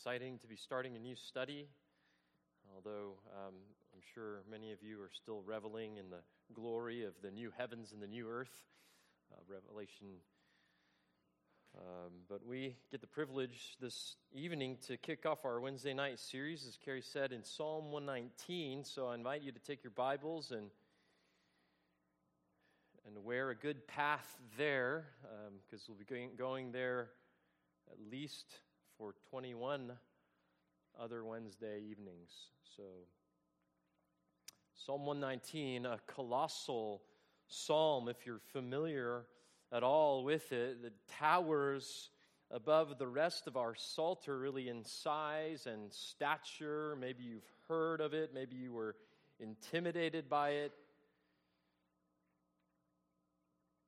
exciting to be starting a new study, although um, I'm sure many of you are still reveling in the glory of the new heavens and the new earth. Uh, Revelation. Um, but we get the privilege this evening to kick off our Wednesday night series, as Carrie said, in Psalm 119. So I invite you to take your Bibles and and wear a good path there, because um, we'll be going, going there at least for 21 other Wednesday evenings. So, Psalm 119, a colossal psalm, if you're familiar at all with it, that towers above the rest of our Psalter, really in size and stature. Maybe you've heard of it, maybe you were intimidated by it.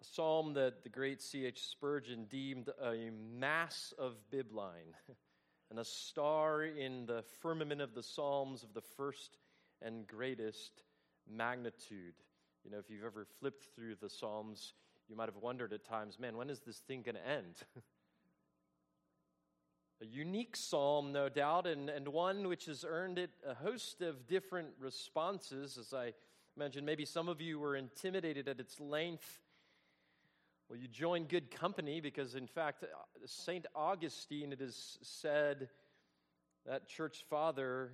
A psalm that the great C.H. Spurgeon deemed a mass of bibline and a star in the firmament of the Psalms of the first and greatest magnitude. You know, if you've ever flipped through the Psalms, you might have wondered at times, man, when is this thing going to end? a unique psalm, no doubt, and, and one which has earned it a host of different responses. As I mentioned, maybe some of you were intimidated at its length well, you join good company because, in fact, St. Augustine, it is said that church father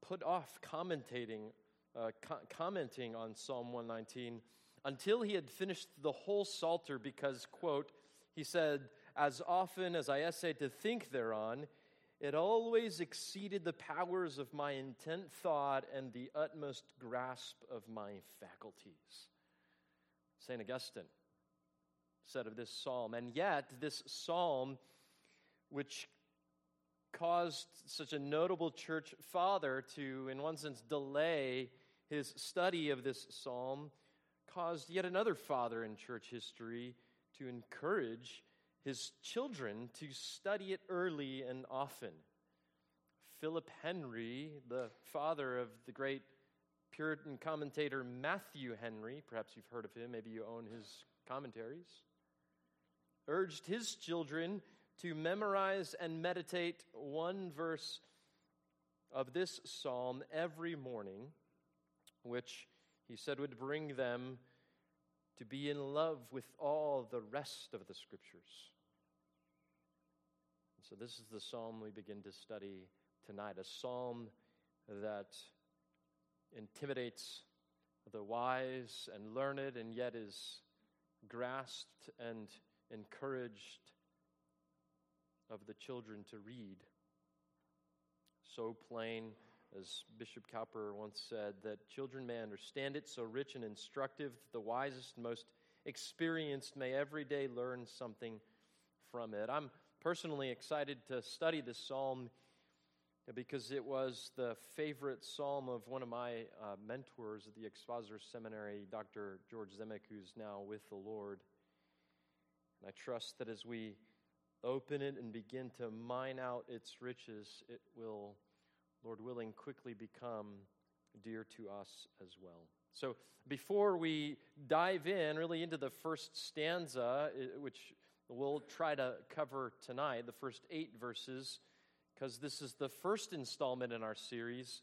put off commentating, uh, co- commenting on Psalm 119 until he had finished the whole Psalter because, quote, he said, As often as I essayed to think thereon, it always exceeded the powers of my intent thought and the utmost grasp of my faculties. St. Augustine said of this psalm. And yet, this psalm, which caused such a notable church father to, in one sense, delay his study of this psalm, caused yet another father in church history to encourage his children to study it early and often. Philip Henry, the father of the great Puritan commentator Matthew Henry, perhaps you've heard of him, maybe you own his commentaries, urged his children to memorize and meditate one verse of this psalm every morning, which he said would bring them to be in love with all the rest of the scriptures. And so, this is the psalm we begin to study tonight, a psalm that intimidates the wise and learned, and yet is grasped and encouraged of the children to read. So plain, as Bishop Cowper once said, that children may understand it, so rich and instructive that the wisest and most experienced may every day learn something from it. I'm personally excited to study this psalm because it was the favorite psalm of one of my uh, mentors at the Expositor Seminary, Dr. George Zemek, who's now with the Lord. And I trust that as we open it and begin to mine out its riches, it will, Lord willing, quickly become dear to us as well. So before we dive in really into the first stanza, which we'll try to cover tonight, the first eight verses because this is the first installment in our series.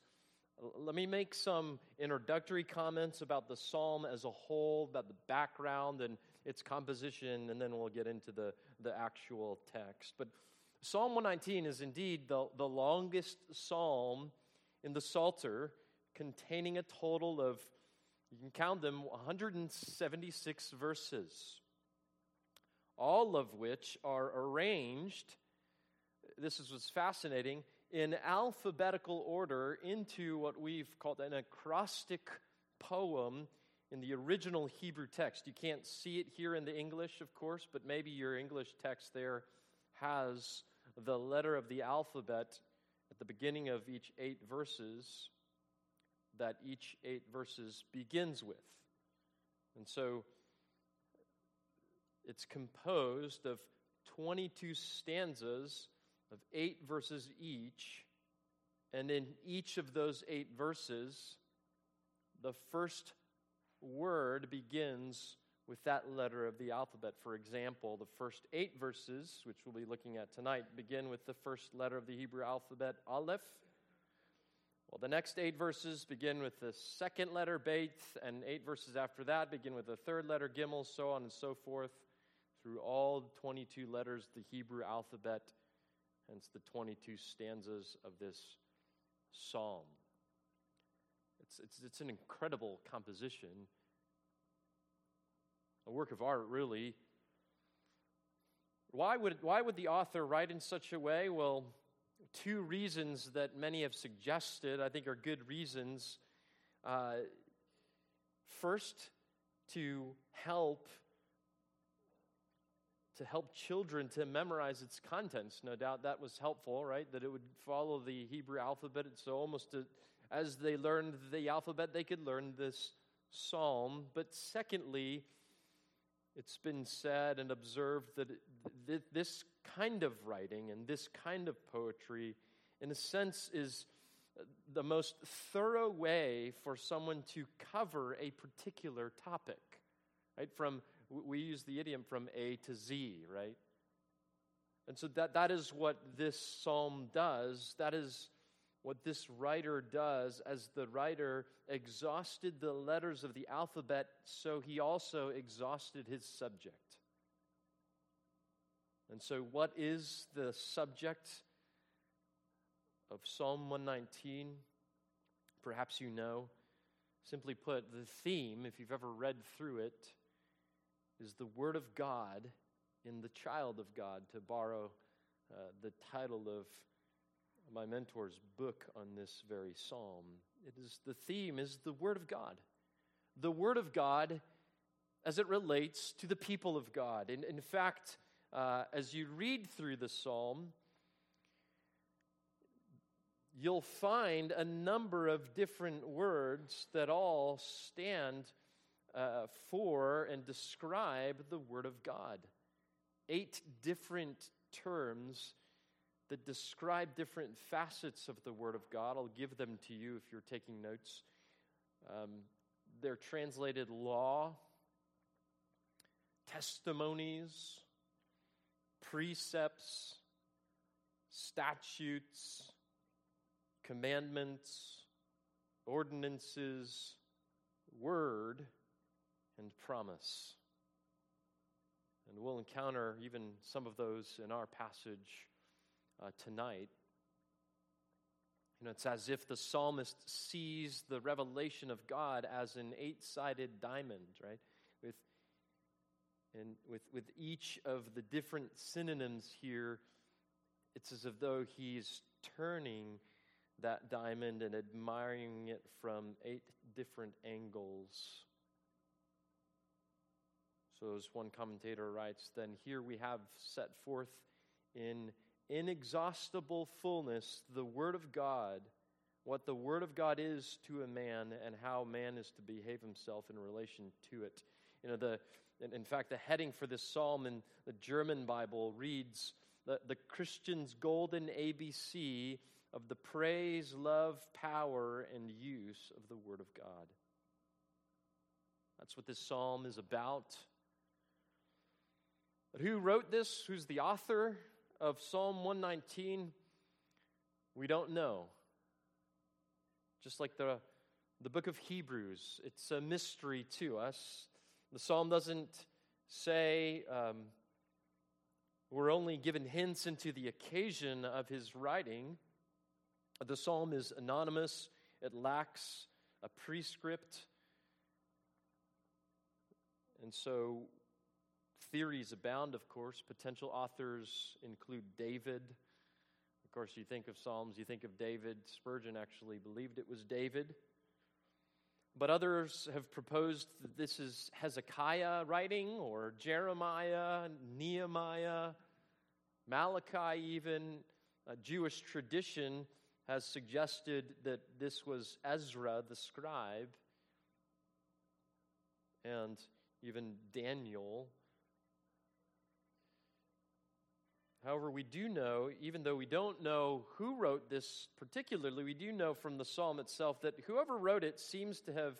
Let me make some introductory comments about the psalm as a whole, about the background and its composition, and then we'll get into the, the actual text. But Psalm 119 is indeed the, the longest psalm in the Psalter, containing a total of, you can count them, 176 verses, all of which are arranged this is what's fascinating, in alphabetical order into what we've called an acrostic poem in the original Hebrew text. You can't see it here in the English, of course, but maybe your English text there has the letter of the alphabet at the beginning of each eight verses that each eight verses begins with. And so it's composed of 22 stanzas of eight verses each. And in each of those eight verses, the first word begins with that letter of the alphabet. For example, the first eight verses, which we'll be looking at tonight, begin with the first letter of the Hebrew alphabet, Aleph. Well, the next eight verses begin with the second letter, Beit, and eight verses after that begin with the third letter, Gimel, so on and so forth, through all 22 letters of the Hebrew alphabet, hence the 22 stanzas of this psalm. It's, it's, it's an incredible composition, a work of art, really. Why would, why would the author write in such a way? Well, two reasons that many have suggested, I think, are good reasons. Uh, first, to help to help children to memorize its contents. No doubt that was helpful, right? That it would follow the Hebrew alphabet. So almost as they learned the alphabet, they could learn this psalm. But secondly, it's been said and observed that this kind of writing and this kind of poetry, in a sense, is the most thorough way for someone to cover a particular topic. Right? From we use the idiom from A to Z, right? And so that, that is what this psalm does. That is what this writer does as the writer exhausted the letters of the alphabet, so he also exhausted his subject. And so, what is the subject of Psalm 119? Perhaps you know. Simply put, the theme, if you've ever read through it, is the Word of God in the child of God, to borrow uh, the title of my mentor's book on this very psalm. It is the theme is the Word of God. The Word of God as it relates to the people of God. In, in fact, uh, as you read through the psalm, you'll find a number of different words that all stand uh, for and describe the Word of God. Eight different terms that describe different facets of the Word of God. I'll give them to you if you're taking notes. Um, they're translated law, testimonies, precepts, statutes, commandments, ordinances, word, and promise. And we'll encounter even some of those in our passage uh, tonight. You know, it's as if the psalmist sees the revelation of God as an eight sided diamond, right? With, and with, with each of the different synonyms here, it's as if though he's turning that diamond and admiring it from eight different angles. So, as one commentator writes, then here we have set forth in inexhaustible fullness the Word of God, what the Word of God is to a man, and how man is to behave himself in relation to it. You know, the, in fact, the heading for this psalm in the German Bible reads the, the Christian's golden ABC of the praise, love, power, and use of the Word of God. That's what this psalm is about. But who wrote this? Who's the author of Psalm 119? We don't know. Just like the, the book of Hebrews, it's a mystery to us. The psalm doesn't say, um, we're only given hints into the occasion of his writing. The psalm is anonymous, it lacks a prescript. And so Theories abound, of course. Potential authors include David. Of course, you think of Psalms, you think of David. Spurgeon actually believed it was David. But others have proposed that this is Hezekiah writing, or Jeremiah, Nehemiah, Malachi, even. A Jewish tradition has suggested that this was Ezra the scribe, and even Daniel However, we do know, even though we don't know who wrote this particularly, we do know from the psalm itself that whoever wrote it seems to have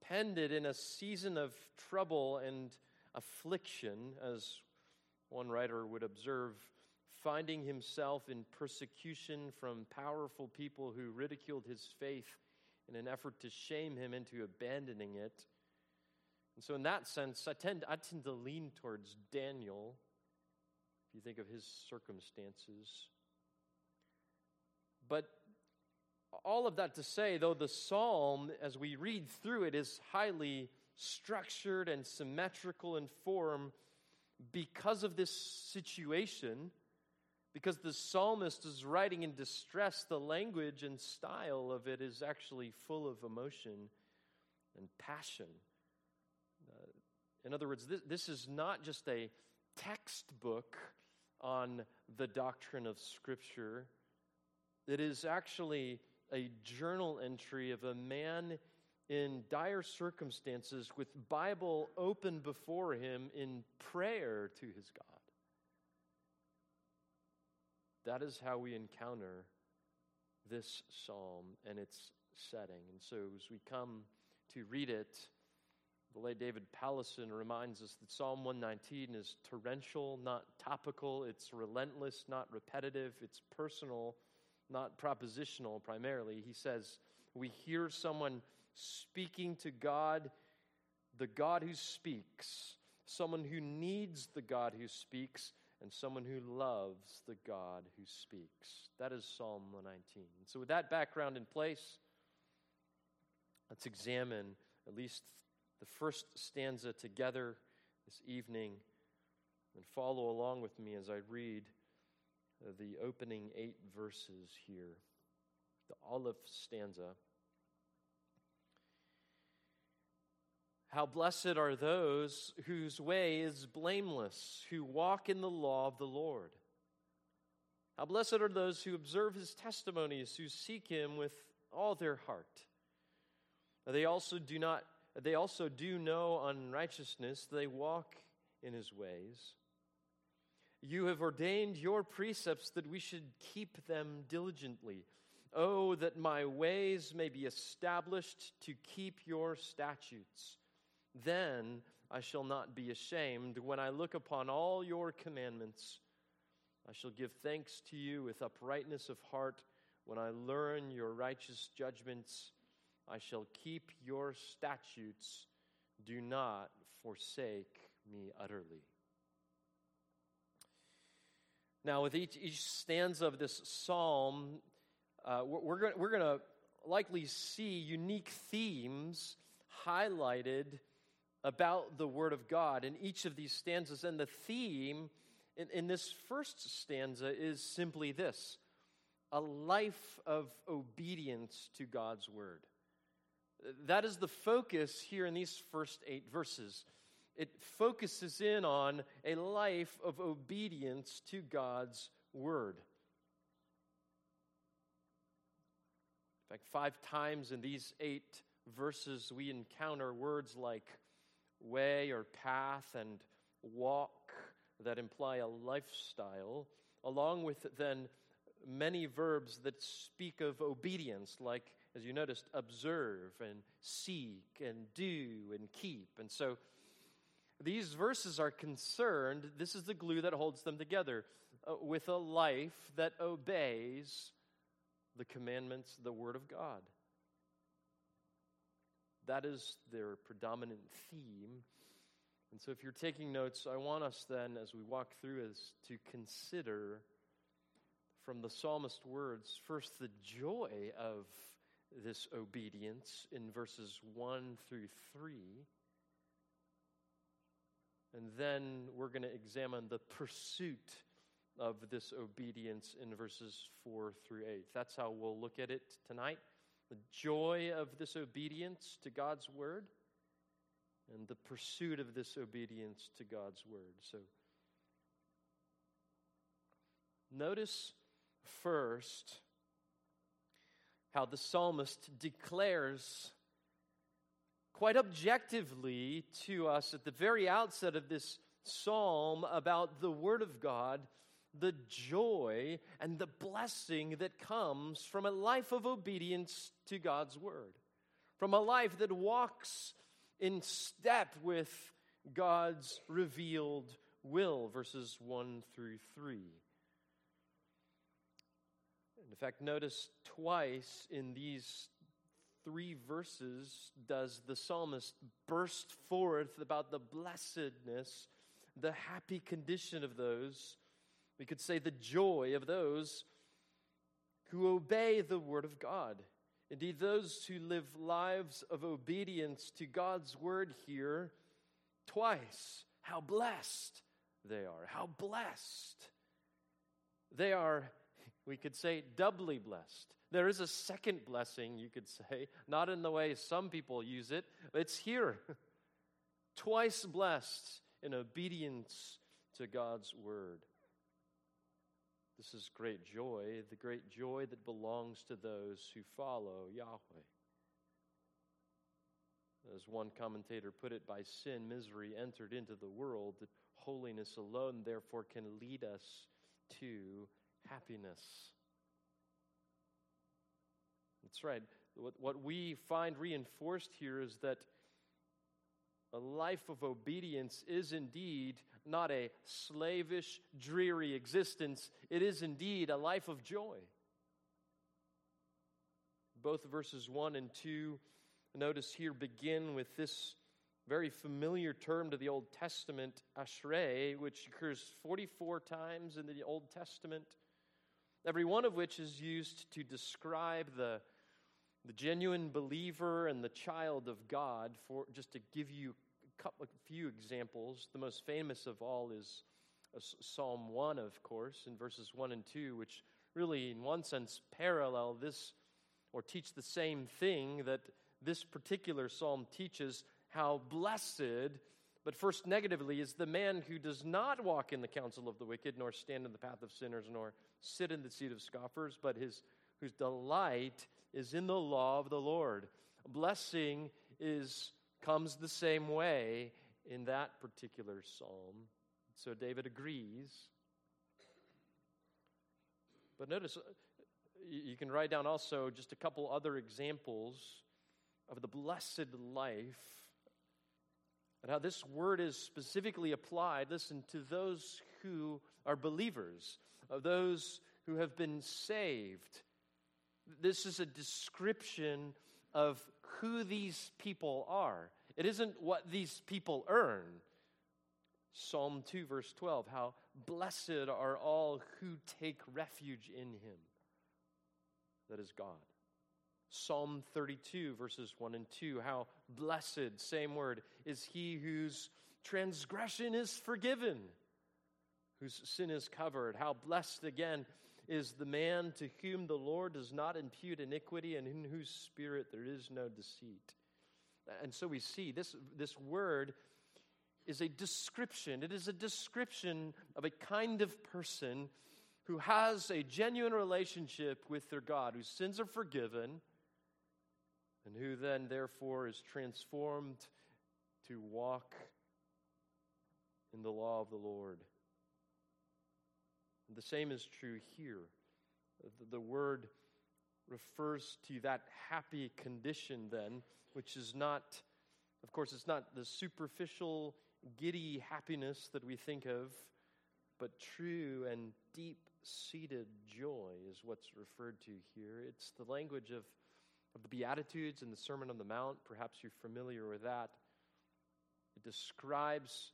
penned it in a season of trouble and affliction, as one writer would observe, finding himself in persecution from powerful people who ridiculed his faith in an effort to shame him into abandoning it. And so, in that sense, I tend, I tend to lean towards Daniel, you think of his circumstances. But all of that to say, though the psalm, as we read through it, is highly structured and symmetrical in form because of this situation, because the psalmist is writing in distress, the language and style of it is actually full of emotion and passion. Uh, in other words, this, this is not just a textbook on the doctrine of Scripture, it is actually a journal entry of a man in dire circumstances with Bible open before him in prayer to his God. That is how we encounter this psalm and its setting. And so as we come to read it, the late David Powlison reminds us that Psalm 119 is torrential, not topical. It's relentless, not repetitive. It's personal, not propositional primarily. He says, We hear someone speaking to God, the God who speaks, someone who needs the God who speaks, and someone who loves the God who speaks. That is Psalm 119. So, with that background in place, let's examine at least the first stanza together this evening and follow along with me as I read uh, the opening eight verses here, the Aleph stanza. How blessed are those whose way is blameless, who walk in the law of the Lord. How blessed are those who observe his testimonies, who seek him with all their heart. They also do not they also do no unrighteousness, they walk in his ways. You have ordained your precepts that we should keep them diligently. Oh, that my ways may be established to keep your statutes. Then I shall not be ashamed. When I look upon all your commandments, I shall give thanks to you with uprightness of heart. When I learn your righteous judgments, I shall keep your statutes. Do not forsake me utterly. Now, with each, each stanza of this psalm, uh, we're, we're, we're going to likely see unique themes highlighted about the Word of God in each of these stanzas. And the theme in, in this first stanza is simply this a life of obedience to God's Word. That is the focus here in these first eight verses it focuses in on a life of obedience to God's word. In fact, five times in these eight verses, we encounter words like way or path and walk that imply a lifestyle, along with then many verbs that speak of obedience, like, as you noticed, observe and seek and do and keep. And so, these verses are concerned, this is the glue that holds them together, uh, with a life that obeys the commandments, the Word of God. That is their predominant theme. And so, if you're taking notes, I want us then, as we walk through, is to consider from the psalmist's words, first the joy of this obedience in verses 1 through 3 and then we're going to examine the pursuit of this obedience in verses 4 through 8. That's how we'll look at it tonight. The joy of this obedience to God's word and the pursuit of this obedience to God's word. So, notice first how the psalmist declares quite objectively to us at the very outset of this psalm about the Word of God, the joy and the blessing that comes from a life of obedience to God's Word. from a life that walks in step with God's revealed will, verses 1 through 3. In fact, notice twice in these three verses does the psalmist burst forth about the blessedness, the happy condition of those, we could say the joy of those who obey the word of God. Indeed, those who live lives of obedience to God's word here twice. How blessed they are. How blessed. They are, we could say, doubly blessed. There is a second blessing, you could say, not in the way some people use it, it's here. Twice blessed in obedience to God's word. This is great joy, the great joy that belongs to those who follow Yahweh. As one commentator put it, by sin, misery entered into the world, holiness alone, therefore, can lead us to happiness. That's right. What, we find reinforced here is that a life of obedience is indeed not a slavish, dreary existence. It is indeed a life of joy. Both verses 1 and 2, notice here, begin with this very familiar term to the Old Testament, ashrei, which occurs 44 times in the Old Testament, every one of which is used to describe the, the genuine believer and the child of God. For just to give you a, couple, a few examples, the most famous of all is Psalm 1, of course, in verses 1 and 2, which really, in one sense, parallel this or teach the same thing that this particular psalm teaches how blessed, but first negatively, is the man who does not walk in the counsel of the wicked, nor stand in the path of sinners, nor sit in the seat of scoffers, but his whose delight is in the law of the Lord. Blessing is comes the same way in that particular psalm. So David agrees. But notice, uh, you can write down also just a couple other examples of the blessed life how this word is specifically applied, listen, to those who are believers, of those who have been saved. This is a description of who these people are. It isn't what these people earn. Psalm 2, verse 12 how blessed are all who take refuge in him. That is God. Psalm 32, verses 1 and 2. How blessed, same word, is he whose transgression is forgiven, whose sin is covered. How blessed again is the man to whom the Lord does not impute iniquity and in whose spirit there is no deceit. And so we see this, this word is a description. It is a description of a kind of person who has a genuine relationship with their God, whose sins are forgiven and who then, therefore, is transformed to walk in the law of the Lord. The same is true here. The word refers to that happy condition, then, which is not, of course, it's not the superficial, giddy happiness that we think of, but true and deep seated joy is what's referred to here. It's the language of of the Beatitudes and the Sermon on the Mount. Perhaps you're familiar with that. It describes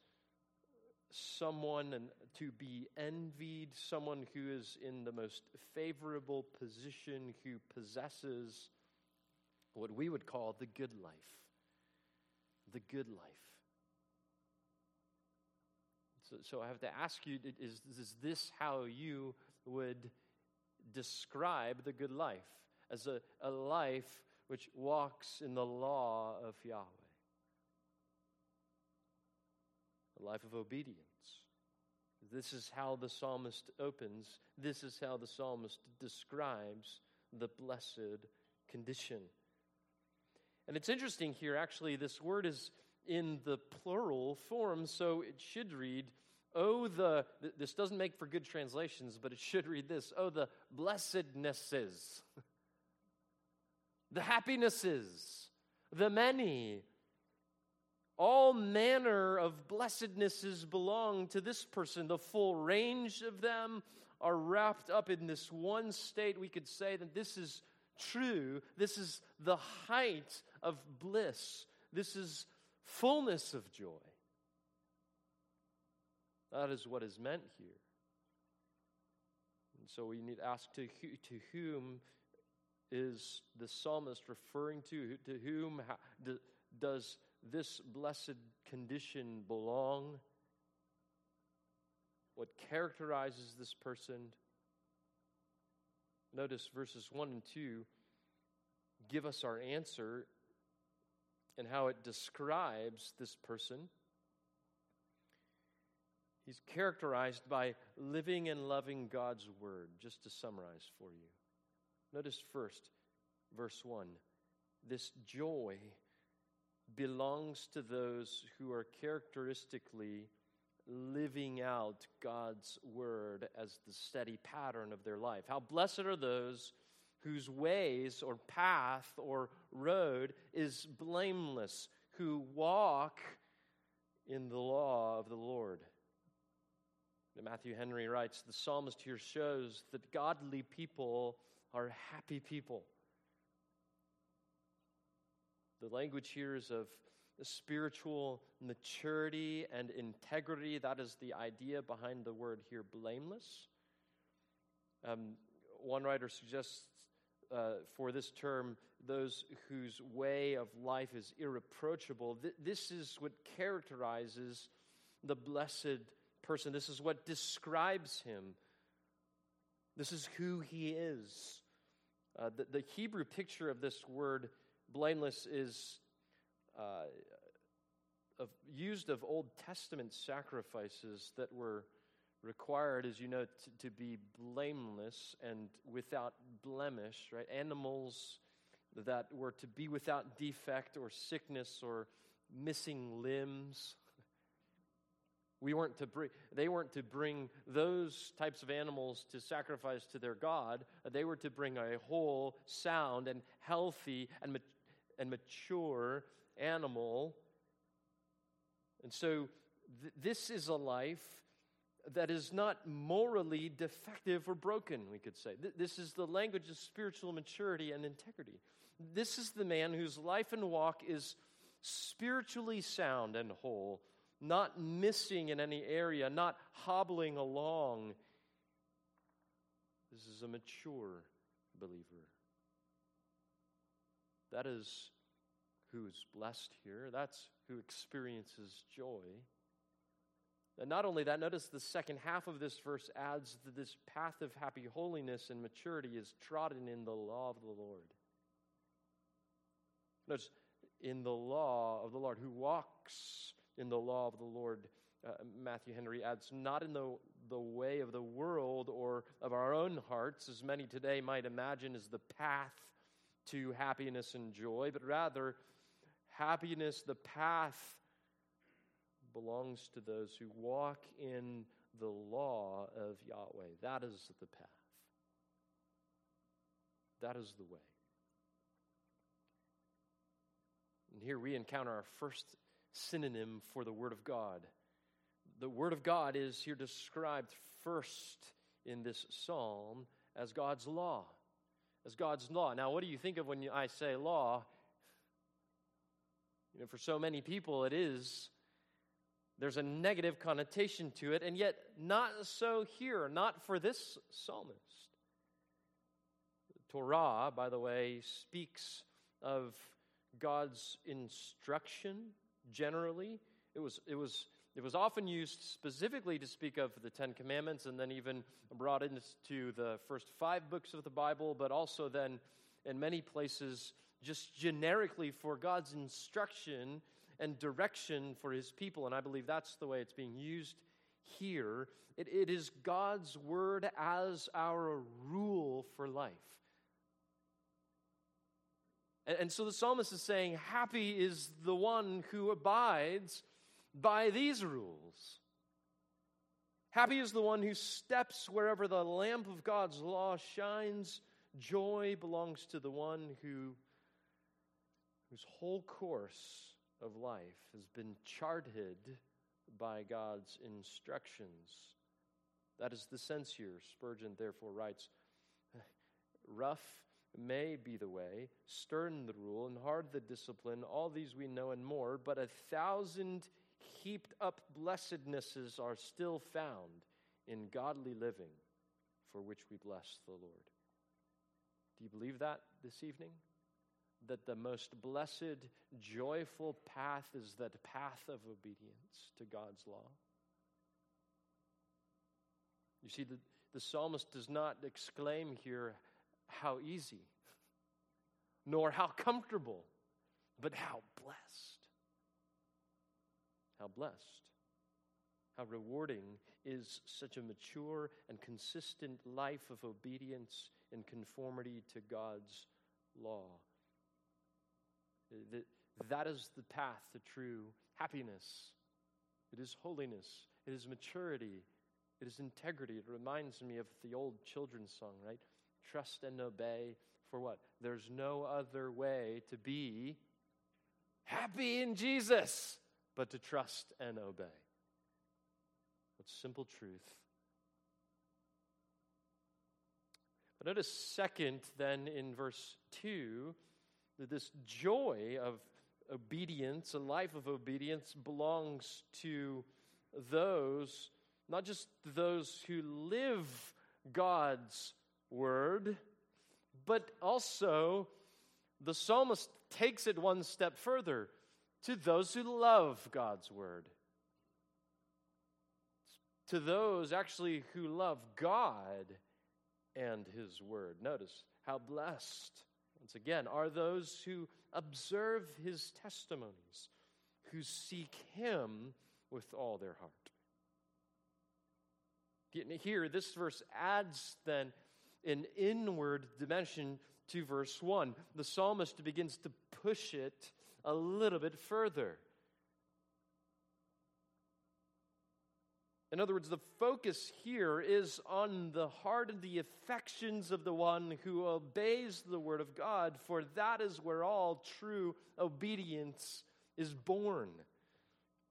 someone and to be envied, someone who is in the most favorable position, who possesses what we would call the good life. The good life. So, so I have to ask you is, is this how you would describe the good life? As a, a life which walks in the law of Yahweh. A life of obedience. This is how the psalmist opens. This is how the psalmist describes the blessed condition. And it's interesting here, actually, this word is in the plural form, so it should read, Oh, the, this doesn't make for good translations, but it should read this, Oh, the blessednesses. the happinesses, the many. All manner of blessednesses belong to this person. The full range of them are wrapped up in this one state. We could say that this is true. This is the height of bliss. This is fullness of joy. That is what is meant here. And so we need to ask to, to whom is the psalmist referring to? To whom does this blessed condition belong? What characterizes this person? Notice verses 1 and 2 give us our answer and how it describes this person. He's characterized by living and loving God's word, just to summarize for you. Notice first, verse 1 this joy belongs to those who are characteristically living out God's word as the steady pattern of their life. How blessed are those whose ways or path or road is blameless, who walk in the law of the Lord. Matthew Henry writes the psalmist here shows that godly people are happy people. The language here is of spiritual maturity and integrity. That is the idea behind the word here, blameless. Um, one writer suggests uh, for this term those whose way of life is irreproachable. Th- this is what characterizes the blessed person. This is what describes him. This is who he is. Uh, the, the, Hebrew picture of this word blameless is uh, of, used of Old Testament sacrifices that were required, as you know, to, to be blameless and without blemish, right? Animals that were to be without defect or sickness or missing limbs. We weren't to bring, they weren't to bring those types of animals to sacrifice to their God. They were to bring a whole, sound, and healthy and, and mature animal. And so th- this is a life that is not morally defective or broken, we could say. Th- this is the language of spiritual maturity and integrity. This is the man whose life and walk is spiritually sound and whole not missing in any area, not hobbling along. This is a mature believer. That is who's blessed here. That's who experiences joy. And not only that, notice the second half of this verse adds that this path of happy holiness and maturity is trodden in the law of the Lord. Notice, in the law of the Lord, who walks in the law of the Lord. Uh, Matthew Henry adds, not in the, the way of the world or of our own hearts, as many today might imagine is the path to happiness and joy, but rather, happiness, the path, belongs to those who walk in the law of Yahweh. That is the path. That is the way. And here we encounter our first synonym for the Word of God. The Word of God is here described first in this psalm as God's law. As God's law. Now, what do you think of when I say law? You know, for so many people, it is. There's a negative connotation to it, and yet not so here, not for this psalmist. Torah, by the way, speaks of God's instruction generally. It was, it was, it was often used specifically to speak of the Ten Commandments and then even brought into the first five books of the Bible, but also then in many places just generically for God's instruction and direction for his people. And I believe that's the way it's being used here. It, it is God's word as our rule for life. And, and so the psalmist is saying, Happy is the one who abides by these rules. Happy is the one who steps wherever the lamp of God's law shines. Joy belongs to the one who, whose whole course of life has been charted by God's instructions. That is the sense here. Spurgeon therefore writes Rough may be the way, stern the rule, and hard the discipline, all these we know and more, but a thousand heaped up blessednesses are still found in godly living, for which we bless the Lord. Do you believe that this evening? That the most blessed, joyful path is that path of obedience to God's law? You see, the, the psalmist does not exclaim here, how easy, nor how comfortable, but how blessed. How blessed. How rewarding is such a mature and consistent life of obedience and conformity to God's law. That, that is the path to true happiness. It is holiness. It is maturity. It is integrity. It reminds me of the old children's song, right? Trust and obey for what? There's no other way to be happy in Jesus but to trust and obey. What simple truth. But notice, second, then in verse 2, that this joy of obedience, a life of obedience, belongs to those, not just those who live God's word, but also the psalmist takes it one step further to those who love God's word. To those actually who love God and his word. Notice how blessed, once again, are those who observe his testimonies, who seek him with all their heart. Here, this verse adds then an inward dimension to verse 1. The psalmist begins to push it a little bit further. In other words, the focus here is on the heart and the affections of the one who obeys the word of God, for that is where all true obedience is born.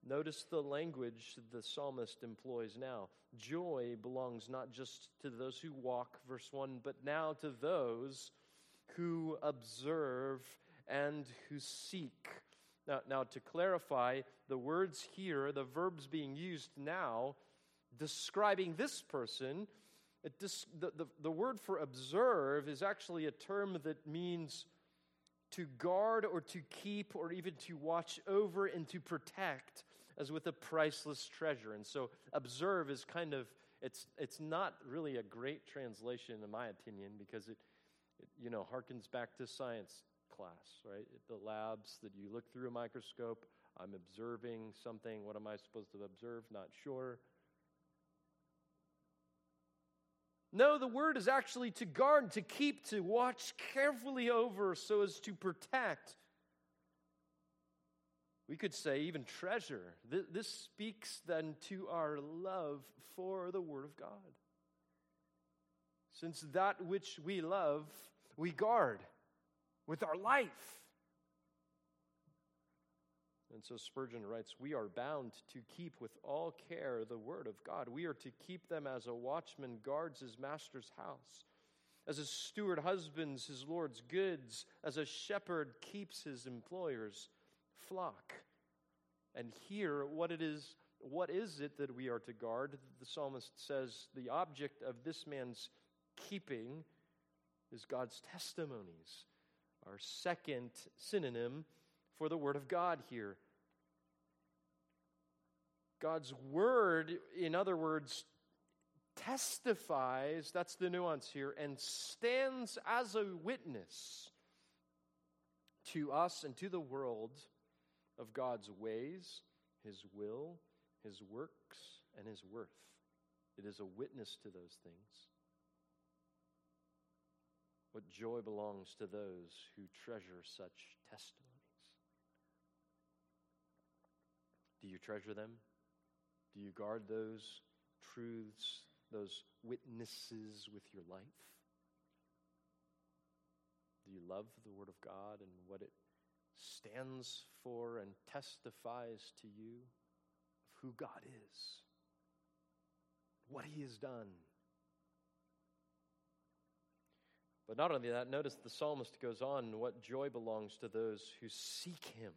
Notice the language the psalmist employs now. Joy belongs not just to those who walk, verse 1, but now to those who observe and who seek. Now, now, to clarify, the words here, the verbs being used now, describing this person, dis- the, the, the word for observe is actually a term that means to guard or to keep or even to watch over and to protect as with a priceless treasure. And so observe is kind of it's it's not really a great translation in my opinion because it, it you know harkens back to science class, right? The labs that you look through a microscope, I'm observing something. What am I supposed to observe? Not sure. No, the word is actually to guard, to keep, to watch carefully over so as to protect. We could say even treasure. This speaks then to our love for the Word of God. Since that which we love, we guard with our life. And so Spurgeon writes, We are bound to keep with all care the word of God. We are to keep them as a watchman guards his master's house, as a steward husbands his Lord's goods, as a shepherd keeps his employer's flock. And here, what it is, what is it that we are to guard? The psalmist says the object of this man's keeping is God's testimonies our second synonym for the Word of God here. God's Word, in other words, testifies, that's the nuance here, and stands as a witness to us and to the world of God's ways, His will, His works, and His worth. It is a witness to those things. What joy belongs to those who treasure such testimonies. Do you treasure them? Do you guard those truths, those witnesses with your life? Do you love the Word of God and what it stands for and testifies to you of who God is, what He has done. But not only that, notice the psalmist goes on what joy belongs to those who seek Him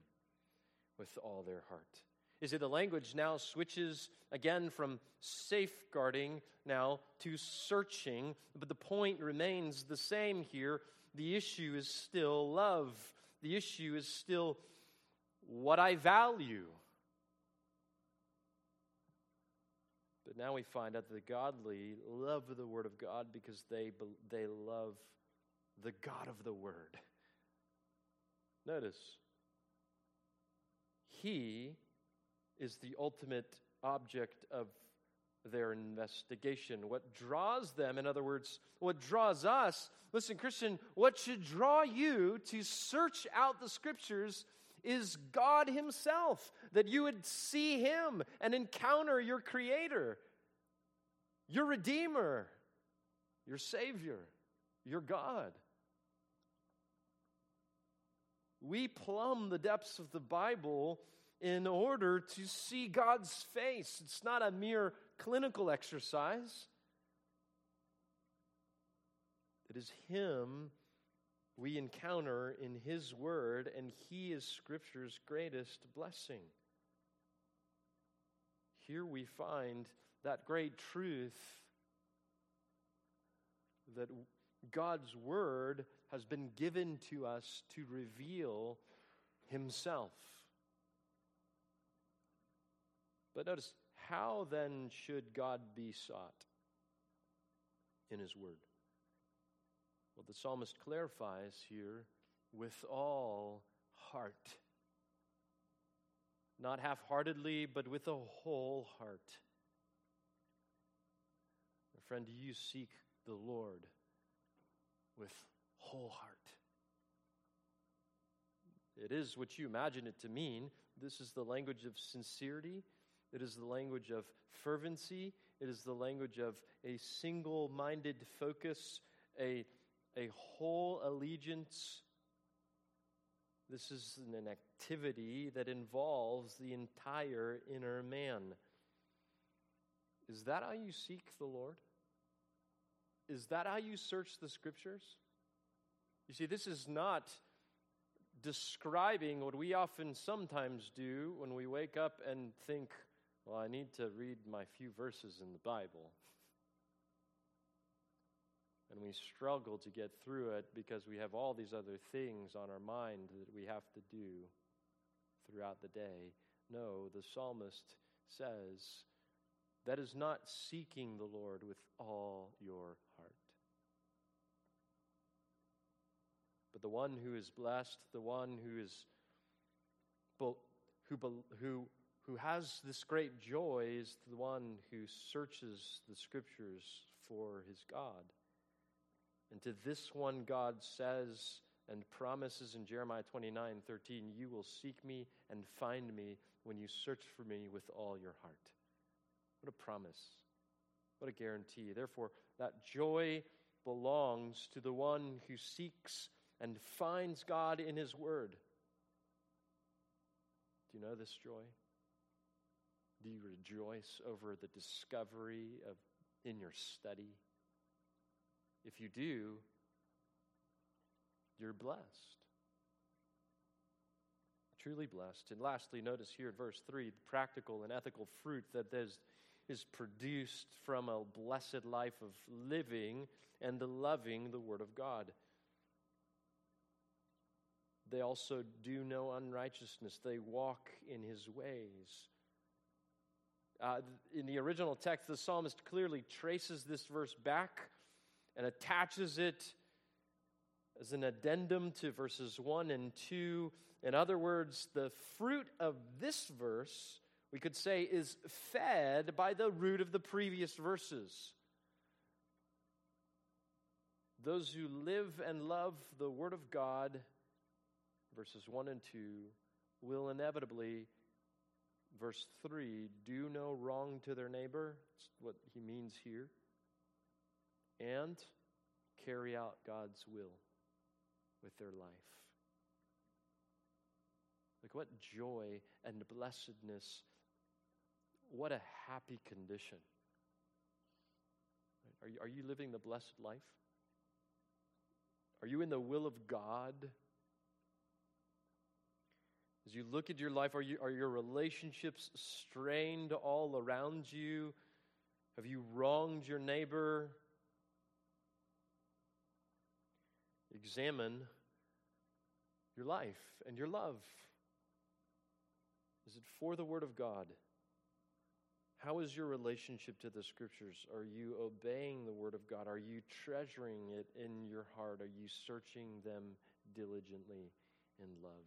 with all their heart. Is it the language now switches again from safeguarding now to searching, but the point remains the same here. The issue is still love. The issue is still what I value. But now we find out that the godly love the Word of God because they, they love the God of the Word. Notice, He is the ultimate object of their investigation. What draws them, in other words, what draws us, listen, Christian, what should draw you to search out the scriptures is God Himself, that you would see Him and encounter your Creator, your Redeemer, your Savior, your God. We plumb the depths of the Bible in order to see God's face. It's not a mere clinical exercise. It is Him we encounter in His Word, and He is Scripture's greatest blessing. Here we find that great truth that God's Word has been given to us to reveal Himself. But notice, how then should God be sought in His Word? Well, the psalmist clarifies here with all heart. Not half heartedly, but with a whole heart. Friend, you seek the Lord with whole heart? It is what you imagine it to mean. This is the language of sincerity. It is the language of fervency. It is the language of a single minded focus, a, a whole allegiance. This is an activity that involves the entire inner man. Is that how you seek the Lord? Is that how you search the scriptures? You see, this is not describing what we often sometimes do when we wake up and think, well, I need to read my few verses in the Bible. And we struggle to get through it because we have all these other things on our mind that we have to do throughout the day. No, the psalmist says, that is not seeking the Lord with all your heart. But the one who is blessed, the one who is who, who who has this great joy is the one who searches the scriptures for his God. And to this one, God says and promises in Jeremiah 29 13, You will seek me and find me when you search for me with all your heart. What a promise. What a guarantee. Therefore, that joy belongs to the one who seeks and finds God in his word. Do you know this joy? Do you rejoice over the discovery of in your study? If you do, you're blessed. Truly blessed. And lastly, notice here in verse 3 the practical and ethical fruit that is, is produced from a blessed life of living and the loving the Word of God. They also do no unrighteousness, they walk in His ways. Uh, in the original text, the psalmist clearly traces this verse back and attaches it as an addendum to verses 1 and 2. In other words, the fruit of this verse, we could say, is fed by the root of the previous verses. Those who live and love the Word of God, verses 1 and 2, will inevitably verse 3 do no wrong to their neighbor. That's what he means here. And carry out God's will with their life. Like, what joy and blessedness. What a happy condition. Are you, are you living the blessed life? Are you in the will of God? As you look at your life, are, you, are your relationships strained all around you? Have you wronged your neighbor? Examine your life and your love. Is it for the Word of God? How is your relationship to the Scriptures? Are you obeying the Word of God? Are you treasuring it in your heart? Are you searching them diligently in love?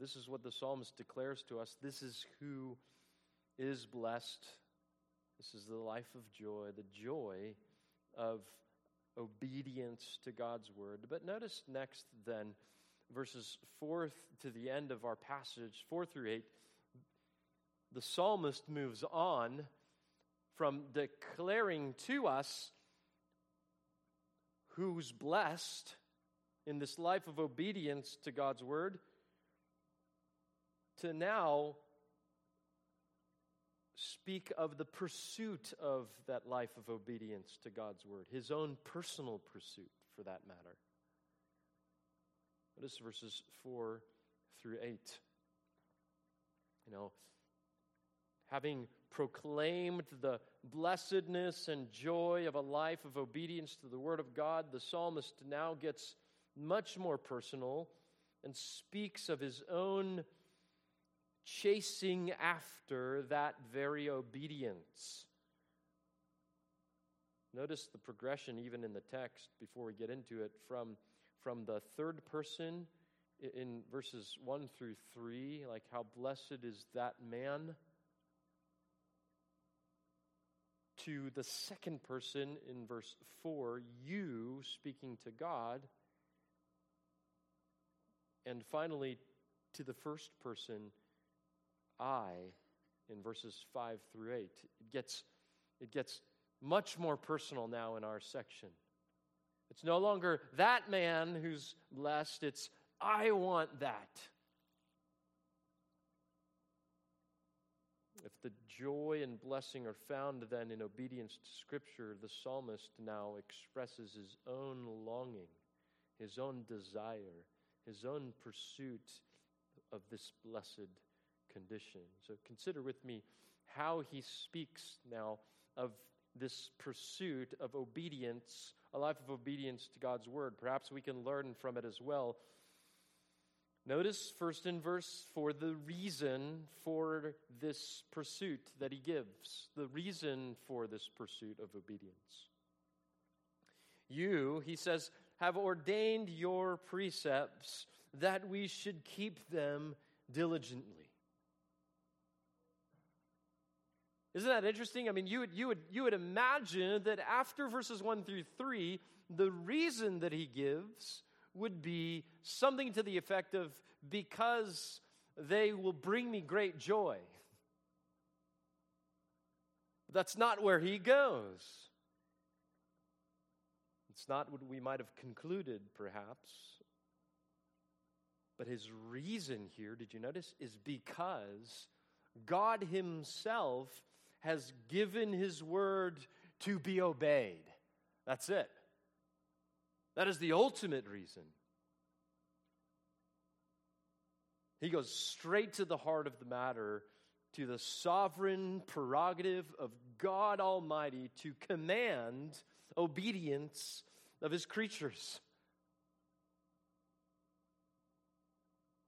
This is what the psalmist declares to us. This is who is blessed. This is the life of joy, the joy of obedience to God's word. But notice next, then, verses 4 to the end of our passage, 4 through 8, the psalmist moves on from declaring to us who's blessed in this life of obedience to God's word to now speak of the pursuit of that life of obedience to God's word, his own personal pursuit for that matter. Notice verses 4 through 8. You know, having proclaimed the blessedness and joy of a life of obedience to the Word of God, the psalmist now gets much more personal and speaks of his own chasing after that very obedience. Notice the progression, even in the text, before we get into it, from, from the third person in verses 1 through 3, like how blessed is that man, to the second person in verse 4, you speaking to God, and finally to the first person I in verses 5 through 8. It gets, it gets much more personal now in our section. It's no longer that man who's blessed, it's I want that. If the joy and blessing are found then in obedience to Scripture, the psalmist now expresses his own longing, his own desire, his own pursuit of this blessed condition. So consider with me how he speaks now of this pursuit of obedience, a life of obedience to God's word. Perhaps we can learn from it as well. Notice first in verse 4 the reason for this pursuit that he gives, the reason for this pursuit of obedience. You, he says, have ordained your precepts that we should keep them diligently. Isn't that interesting? I mean, you would, you, would, you would imagine that after verses 1 through 3, the reason that he gives would be something to the effect of, because they will bring me great joy. That's not where he goes. It's not what we might have concluded, perhaps. But his reason here, did you notice, is because God Himself has given his word to be obeyed. That's it. That is the ultimate reason. He goes straight to the heart of the matter, to the sovereign prerogative of God Almighty to command obedience of his creatures.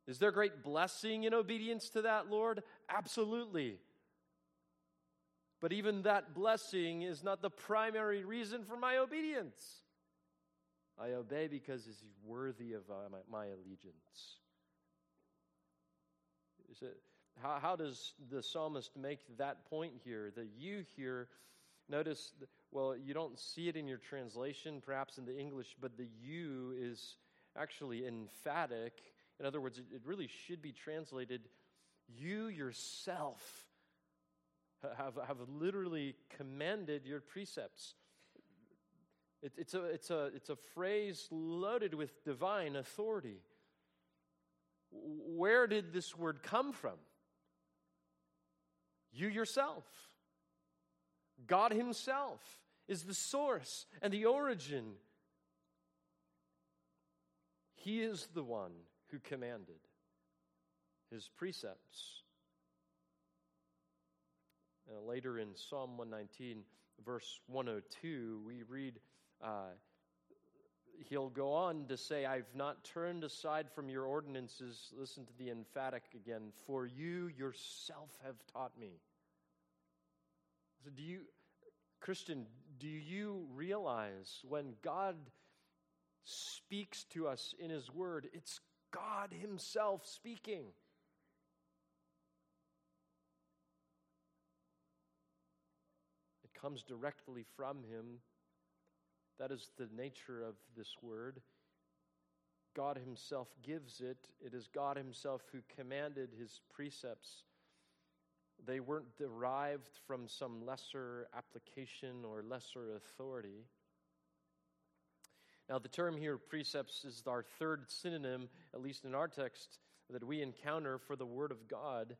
Is there great blessing in obedience to that, Lord? Absolutely. But even that blessing is not the primary reason for my obedience. I obey because he's worthy of uh, my, my, allegiance. It, how, how does the psalmist make that point here? The you here, notice, well, you don't see it in your translation, perhaps in the English, but the you is actually emphatic. In other words, it, it really should be translated you yourself have, have literally commended your precepts. It, it's, a, it's, a, it's a phrase loaded with divine authority. Where did this word come from? You yourself. God Himself is the source and the origin. He is the one who commanded His precepts. Uh, later in Psalm 119, verse 102, we read, uh, he'll go on to say, I've not turned aside from your ordinances. Listen to the emphatic again. For you yourself have taught me. So, do you, Christian, do you realize when God speaks to us in His Word, it's God Himself speaking? Comes directly from Him. That is the nature of this Word. God Himself gives it. It is God Himself who commanded His precepts they weren't derived from some lesser application or lesser authority. Now, the term here, precepts, is our third synonym, at least in our text, that we encounter for the Word of God.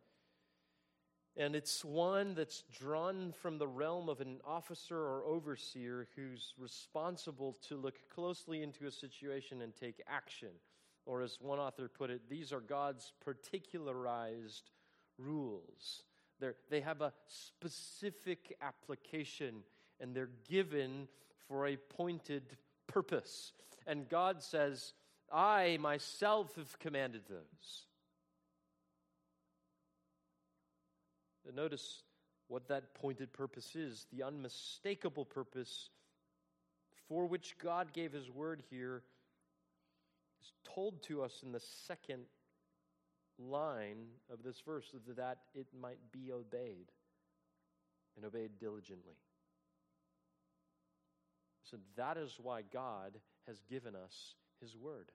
And it's one that's drawn from the realm of an officer or overseer who's responsible to look closely into a situation and take action. Or, as one author put it, these are God's particularized rules. They're, they have a specific application and they're given for a pointed purpose. And God says, I myself have commanded those. Notice what that pointed purpose is the unmistakable purpose for which God gave his word here is told to us in the second line of this verse that it might be obeyed and obeyed diligently. So that is why God has given us His Word.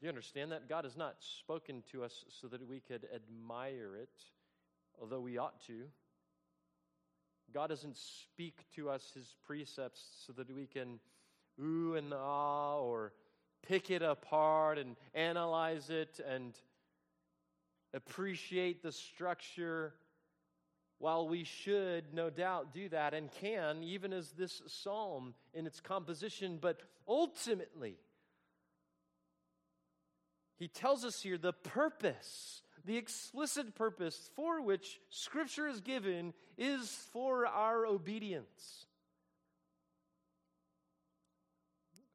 Do you understand that? God has not spoken to us so that we could admire it, although we ought to. God doesn't speak to us His precepts so that we can ooh and ah or pick it apart and analyze it and appreciate the structure. While we should, no doubt, do that and can, even as this psalm in its composition, but ultimately, he tells us here the purpose, the explicit purpose for which Scripture is given is for our obedience.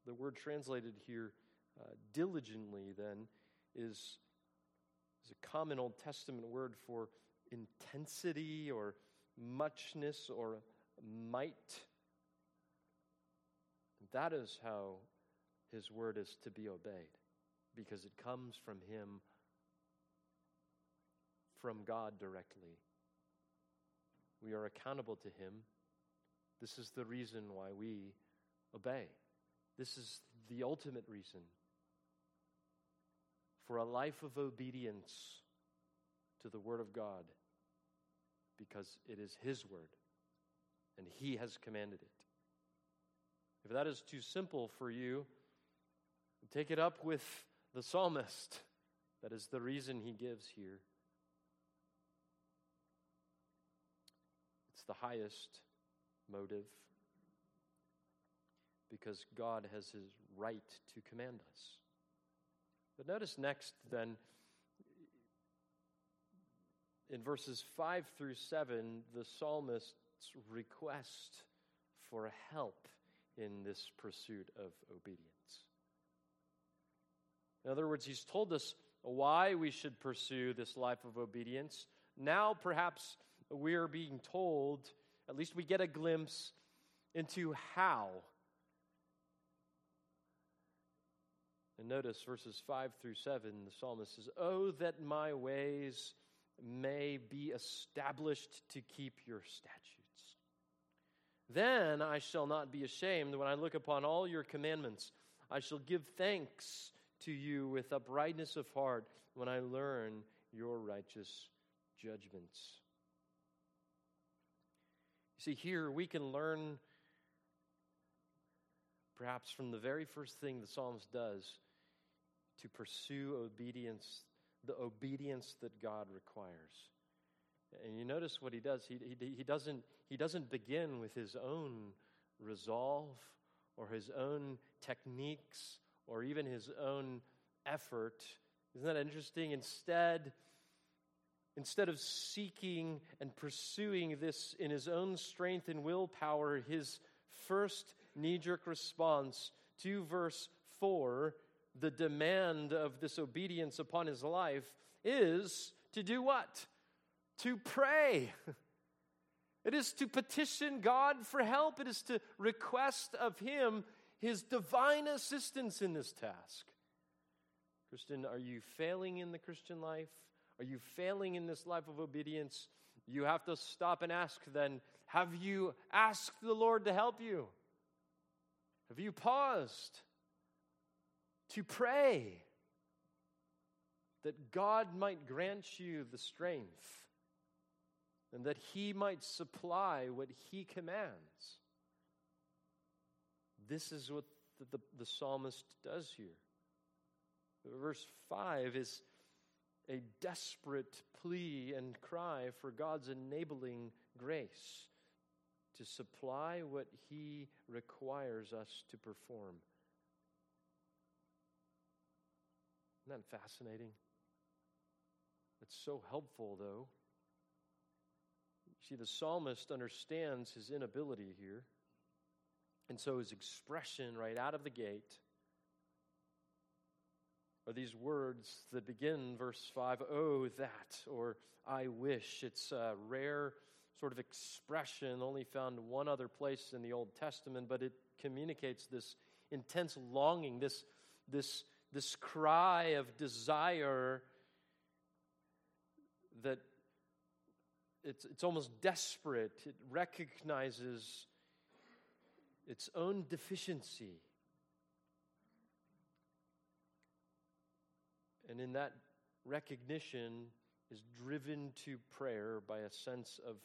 The word translated here uh, diligently, then, is, is a common Old Testament word for intensity or muchness or might. That is how his word is to be obeyed, because it comes from him, from God directly. We are accountable to him. This is the reason why we obey. This is the ultimate reason for a life of obedience to the Word of God because it is His Word and He has commanded it. If that is too simple for you, take it up with the psalmist. That is the reason he gives here. It's the highest motive because God has his right to command us. But notice next, then, in verses 5 through 7, the psalmist's request for help in this pursuit of obedience. In other words, he's told us why we should pursue this life of obedience. Now, perhaps we are being told, at least we get a glimpse into how And notice verses 5 through 7, the psalmist says, Oh, that my ways may be established to keep your statutes. Then I shall not be ashamed when I look upon all your commandments. I shall give thanks to you with uprightness of heart when I learn your righteous judgments. You see, here we can learn perhaps from the very first thing the psalmist does to pursue obedience, the obedience that God requires. And you notice what he does. He, he, he, doesn't, he doesn't begin with his own resolve or his own techniques or even his own effort. Isn't that interesting? Instead, instead of seeking and pursuing this in his own strength and willpower, his first knee jerk response to verse 4, the demand of this obedience upon his life, is to do what? To pray. It is to petition God for help. It is to request of Him His divine assistance in this task. Christian, are you failing in the Christian life? Are you failing in this life of obedience? You have to stop and ask then have you asked the Lord to help you? Have you paused to pray that God might grant you the strength and that He might supply what He commands? This is what the, the, the psalmist does here. Verse 5 is a desperate plea and cry for God's enabling grace to supply what He requires us to perform. Isn't that fascinating? It's so helpful, though. See, the psalmist understands his inability here. And so his expression right out of the gate are these words that begin verse 5 oh that or i wish. It's a rare sort of expression only found one other place in the old testament but it communicates this intense longing this this this cry of desire that it's, it's almost desperate. It recognizes its own deficiency And in that recognition is driven to prayer by a sense of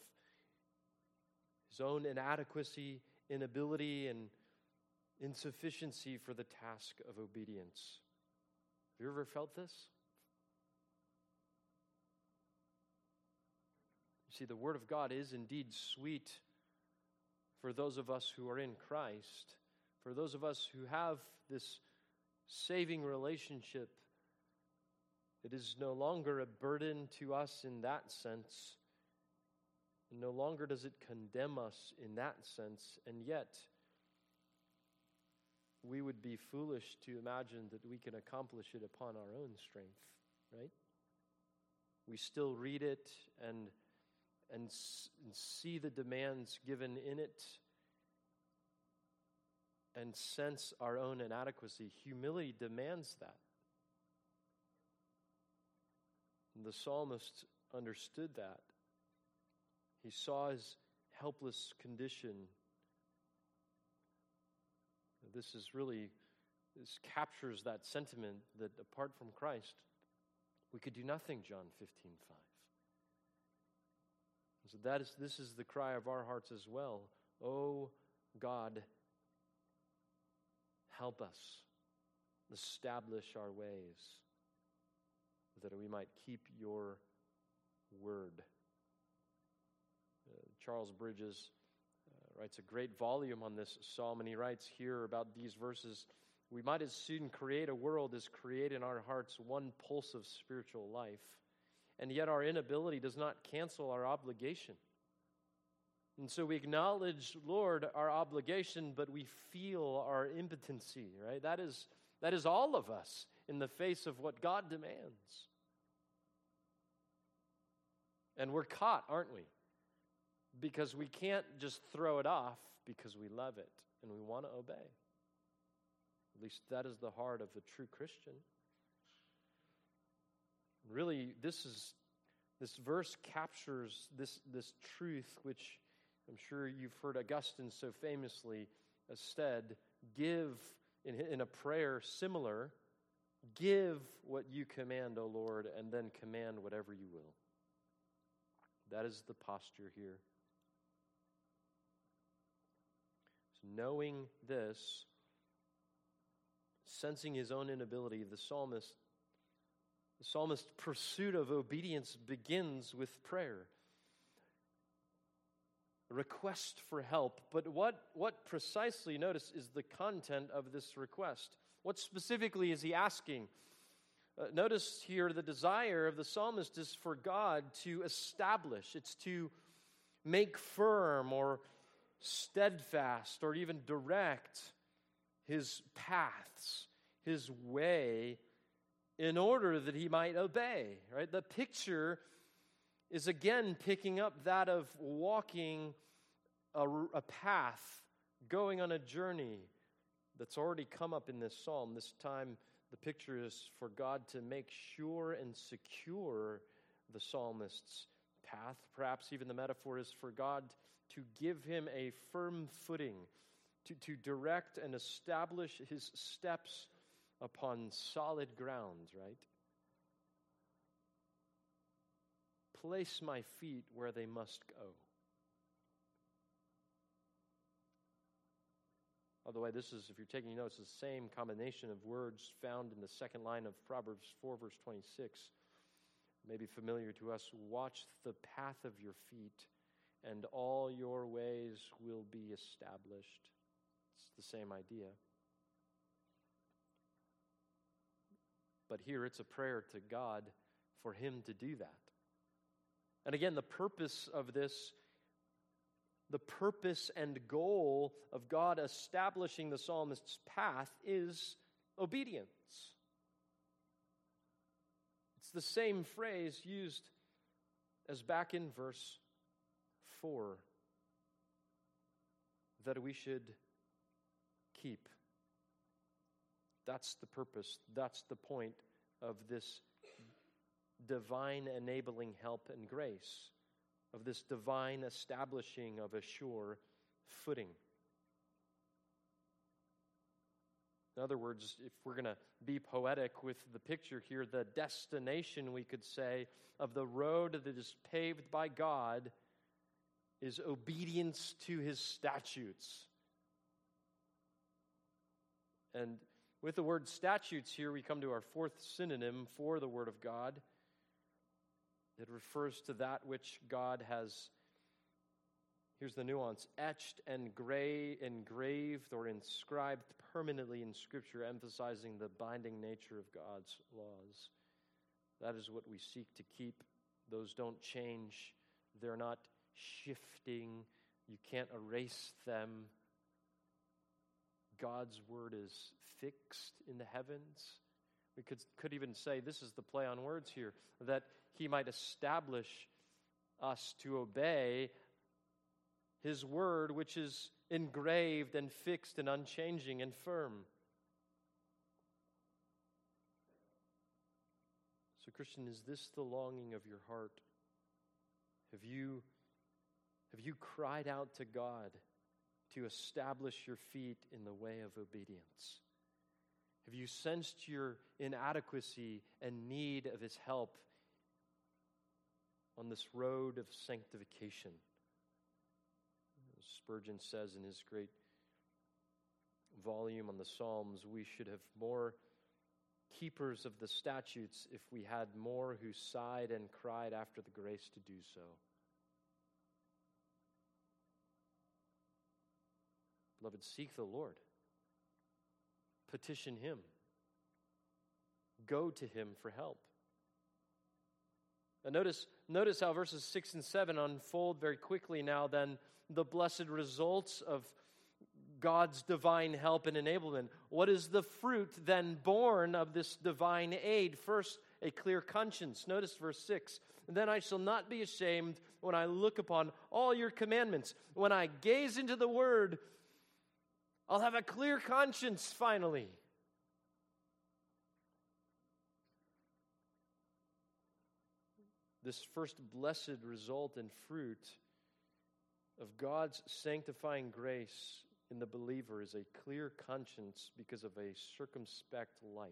his own inadequacy, inability, and insufficiency for the task of obedience. Have you ever felt this? You see, the Word of God is indeed sweet for those of us who are in Christ, for those of us who have this saving relationship it is no longer a burden to us in that sense. No longer does it condemn us in that sense. And yet, we would be foolish to imagine that we can accomplish it upon our own strength, right? We still read it and, and, and see the demands given in it and sense our own inadequacy. Humility demands that. And the psalmist understood that. He saw his helpless condition. This is really, this captures that sentiment that apart from Christ, we could do nothing, John 15, 5. So that is, this is the cry of our hearts as well. Oh God, help us establish our ways that we might keep your word. Uh, Charles Bridges uh, writes a great volume on this psalm, and he writes here about these verses We might as soon create a world as create in our hearts one pulse of spiritual life, and yet our inability does not cancel our obligation. And so we acknowledge, Lord, our obligation, but we feel our impotency, right? That is, that is all of us in the face of what God demands. And we're caught, aren't we? Because we can't just throw it off because we love it and we want to obey. At least that is the heart of the true Christian. Really, this is this verse captures this, this truth, which I'm sure you've heard Augustine so famously uh, said give in, in a prayer similar give what you command, O Lord, and then command whatever you will. That is the posture here. So knowing this, sensing his own inability, the psalmist the psalmist's pursuit of obedience begins with prayer. A request for help. But what, what precisely, notice, is the content of this request? What specifically is he asking? Uh, notice here the desire of the psalmist is for God to establish, it's to make firm or steadfast or even direct his paths, his way in order that he might obey, right? The picture is again picking up that of walking a, a, path, going on a journey that's already come up in this psalm. This time, the picture is for God to make sure and secure the psalmist's path. Perhaps even the metaphor is for God to give him a firm footing, to, to direct and establish his steps upon solid grounds, right? Place my feet where they must go. By the way, this is, if you're taking notes, the same combination of words found in the second line of Proverbs 4, verse 26. May be familiar to us. Watch the path of your feet, and all your ways will be established. It's the same idea. But here it's a prayer to God for Him to do that. And again, the purpose of this, the purpose and goal of God establishing the psalmist's path is obedience. It's the same phrase used as back in verse 4 that we should keep. That's the purpose, that's the point of this divine enabling help and grace, of this divine establishing of a sure footing. In other words, if we're going to be poetic with the picture here, the destination, we could say, of the road that is paved by God is obedience to his statutes. And with the word statutes here, we come to our fourth synonym for the Word of God. It refers to that which God has, here's the nuance, etched and gray, engraved or inscribed permanently in Scripture, emphasizing the binding nature of God's laws. That is what we seek to keep. Those don't change, they're not shifting. You can't erase them. God's word is fixed in the heavens. We could, could even say this is the play on words here that he might establish us to obey his word, which is engraved and fixed and unchanging and firm. So, Christian, is this the longing of your heart? Have you, have you cried out to God to establish your feet in the way of obedience? Have you sensed your inadequacy and need of His help on this road of sanctification? Spurgeon says in his great volume on the Psalms, we should have more keepers of the statutes if we had more who sighed and cried after the grace to do so. Beloved, seek the Lord. Petition Him. Go to Him for help. And notice, notice how verses 6 and 7 unfold very quickly now, then, the blessed results of God's divine help and enablement. What is the fruit then born of this divine aid? First, a clear conscience. Notice verse 6. Then I shall not be ashamed when I look upon all your commandments. When I gaze into the word, I'll have a clear conscience finally. This first blessed result and fruit of God's sanctifying grace in the believer is a clear conscience because of a circumspect life.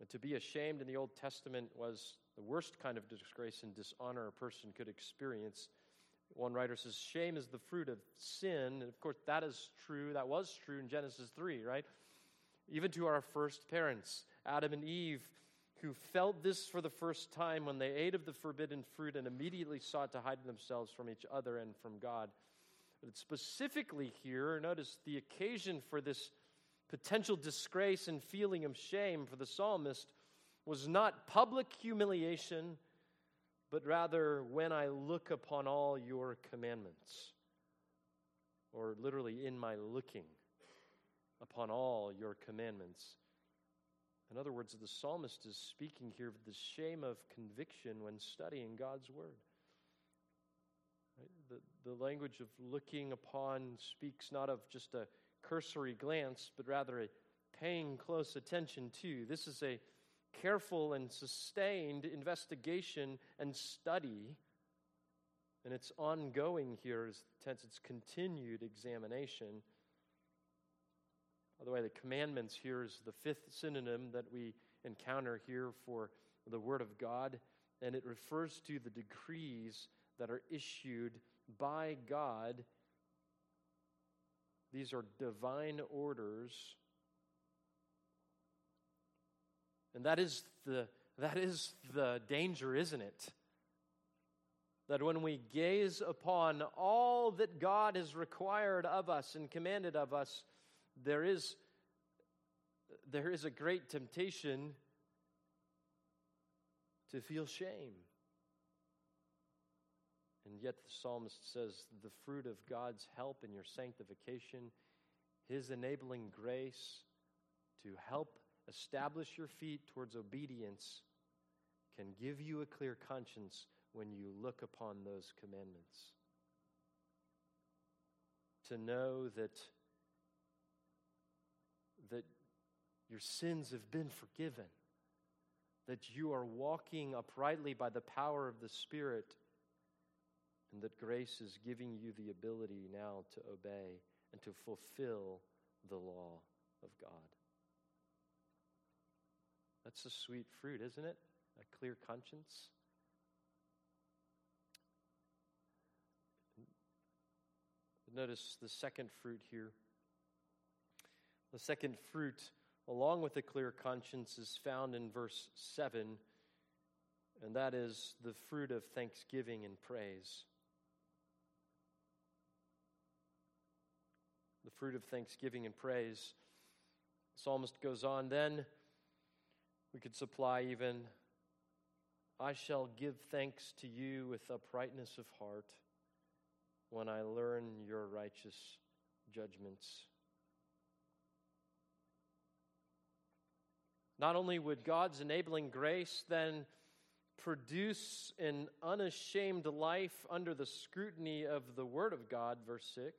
And to be ashamed in the Old Testament was the worst kind of disgrace and dishonor a person could experience One writer says, Shame is the fruit of sin. And of course, that is true. That was true in Genesis 3, right? Even to our first parents, Adam and Eve, who felt this for the first time when they ate of the forbidden fruit and immediately sought to hide themselves from each other and from God. But specifically here, notice the occasion for this potential disgrace and feeling of shame for the psalmist was not public humiliation but rather when I look upon all your commandments, or literally in my looking upon all your commandments. In other words, the psalmist is speaking here of the shame of conviction when studying God's word. The, the language of looking upon speaks not of just a cursory glance, but rather a paying close attention to. This is a careful and sustained investigation and study. And it's ongoing here is tense, it's continued examination. By the way, the commandments here is the fifth synonym that we encounter here for the Word of God, and it refers to the decrees that are issued by God. These are divine orders And that is the, that is the danger, isn't it? That when we gaze upon all that God has required of us and commanded of us, there is, there is a great temptation to feel shame. And yet the psalmist says, the fruit of God's help in your sanctification, his enabling grace to help establish your feet towards obedience can give you a clear conscience when you look upon those commandments. To know that, that your sins have been forgiven, that you are walking uprightly by the power of the Spirit, and that grace is giving you the ability now to obey and to fulfill the law of God. That's a sweet fruit, isn't it? A clear conscience. Notice the second fruit here. The second fruit, along with a clear conscience, is found in verse 7, and that is the fruit of thanksgiving and praise. The fruit of thanksgiving and praise. The psalmist goes on then we could supply even, I shall give thanks to you with uprightness of heart when I learn your righteous judgments. Not only would God's enabling grace then produce an unashamed life under the scrutiny of the Word of God, verse 6,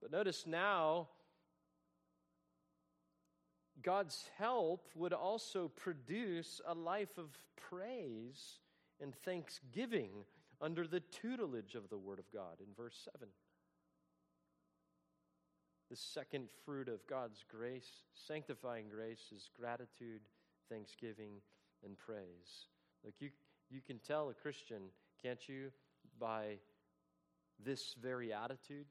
but notice now God's help would also produce a life of praise and thanksgiving under the tutelage of the Word of God in verse 7. The second fruit of God's grace, sanctifying grace, is gratitude, thanksgiving, and praise. Look, you, you can tell a Christian, can't you, by this very attitude?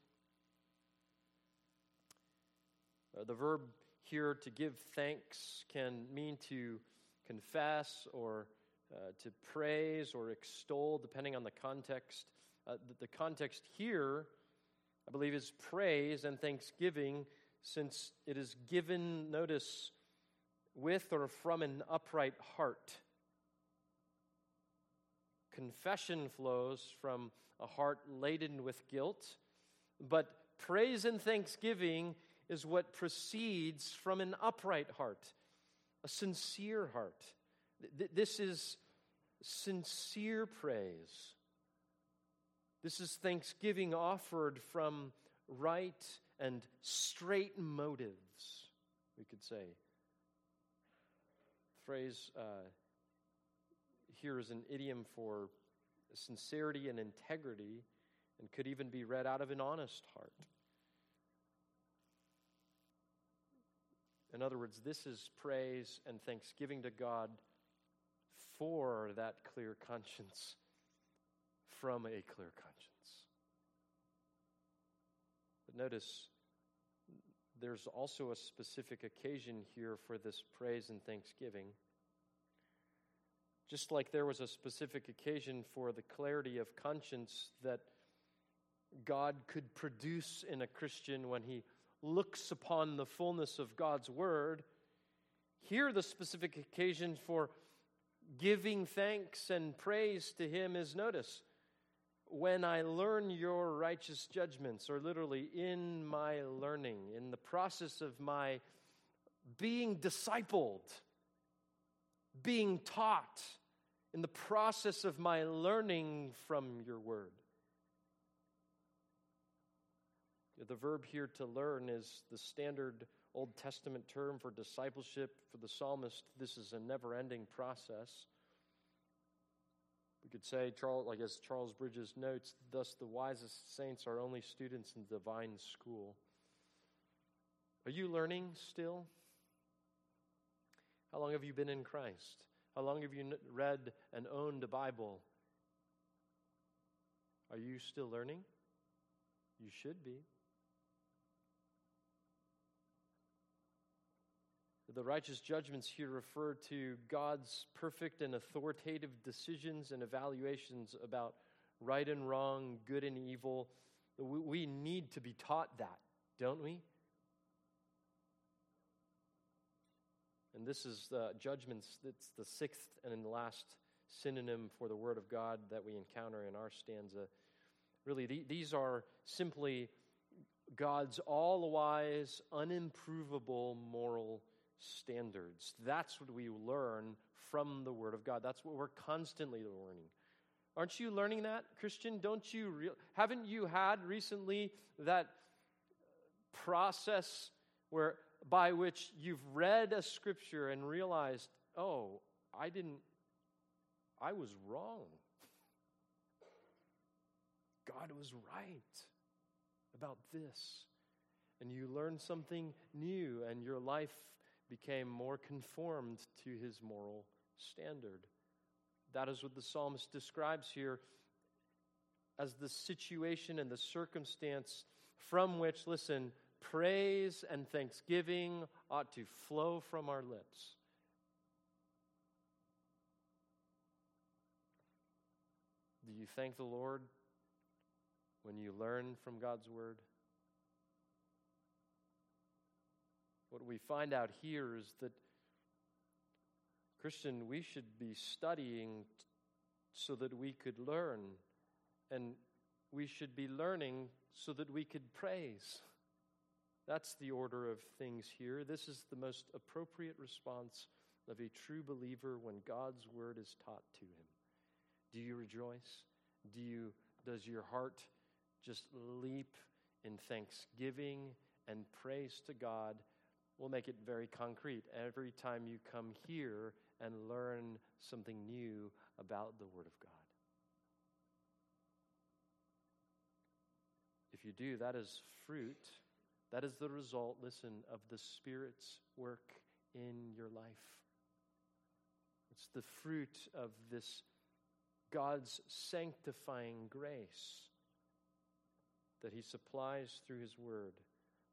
Uh, the verb here to give thanks can mean to confess or uh, to praise or extol, depending on the context. Uh, the, the context here, I believe, is praise and thanksgiving, since it is given, notice, with or from an upright heart. Confession flows from a heart laden with guilt, but praise and thanksgiving is what proceeds from an upright heart, a sincere heart. This is sincere praise. This is thanksgiving offered from right and straight motives, we could say. Phrase uh, here is an idiom for sincerity and integrity and could even be read out of an honest heart. In other words, this is praise and thanksgiving to God for that clear conscience, from a clear conscience. But notice, there's also a specific occasion here for this praise and thanksgiving. Just like there was a specific occasion for the clarity of conscience that God could produce in a Christian when he looks upon the fullness of God's word, here the specific occasion for giving thanks and praise to him is notice when I learn your righteous judgments, or literally in my learning, in the process of my being discipled, being taught, in the process of my learning from your word. The verb here to learn is the standard Old Testament term for discipleship for the psalmist. This is a never ending process. We could say, Charles, like as Charles Bridges notes, thus the wisest saints are only students in the divine school. Are you learning still? How long have you been in Christ? How long have you read and owned a Bible? Are you still learning? You should be. The righteous judgments here refer to God's perfect and authoritative decisions and evaluations about right and wrong, good and evil. We need to be taught that, don't we? And this is the judgments, it's the sixth and last synonym for the Word of God that we encounter in our stanza. Really, these are simply God's all wise, unimprovable moral standards. That's what we learn from the Word of God. That's what we're constantly learning. Aren't you learning that, Christian? Don't you re- haven't you had recently that process where by which you've read a scripture and realized, "Oh, I didn't I was wrong. God was right about this." And you learn something new and your life became more conformed to his moral standard. That is what the psalmist describes here as the situation and the circumstance from which, listen, praise and thanksgiving ought to flow from our lips. Do you thank the Lord when you learn from God's word? What we find out here is that, Christian, we should be studying t- so that we could learn, and we should be learning so that we could praise. That's the order of things here. This is the most appropriate response of a true believer when God's word is taught to him. Do you rejoice? Do you does your heart just leap in thanksgiving and praise to God We'll make it very concrete. Every time you come here and learn something new about the Word of God. If you do, that is fruit. That is the result, listen, of the Spirit's work in your life. It's the fruit of this God's sanctifying grace that He supplies through His Word.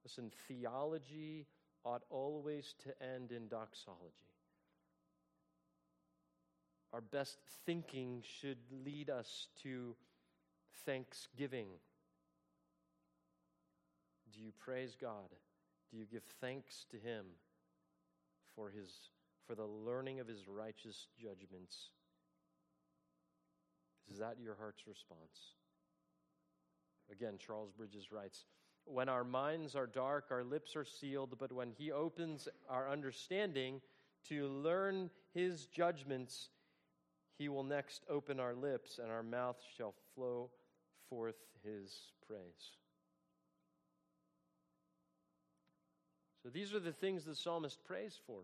Listen, theology ought always to end in doxology. Our best thinking should lead us to thanksgiving. Do you praise God? Do you give thanks to Him for, his, for the learning of His righteous judgments? Is that your heart's response? Again, Charles Bridges writes when our minds are dark, our lips are sealed, but when He opens our understanding to learn His judgments, He will next open our lips, and our mouth shall flow forth His praise. So these are the things the psalmist prays for.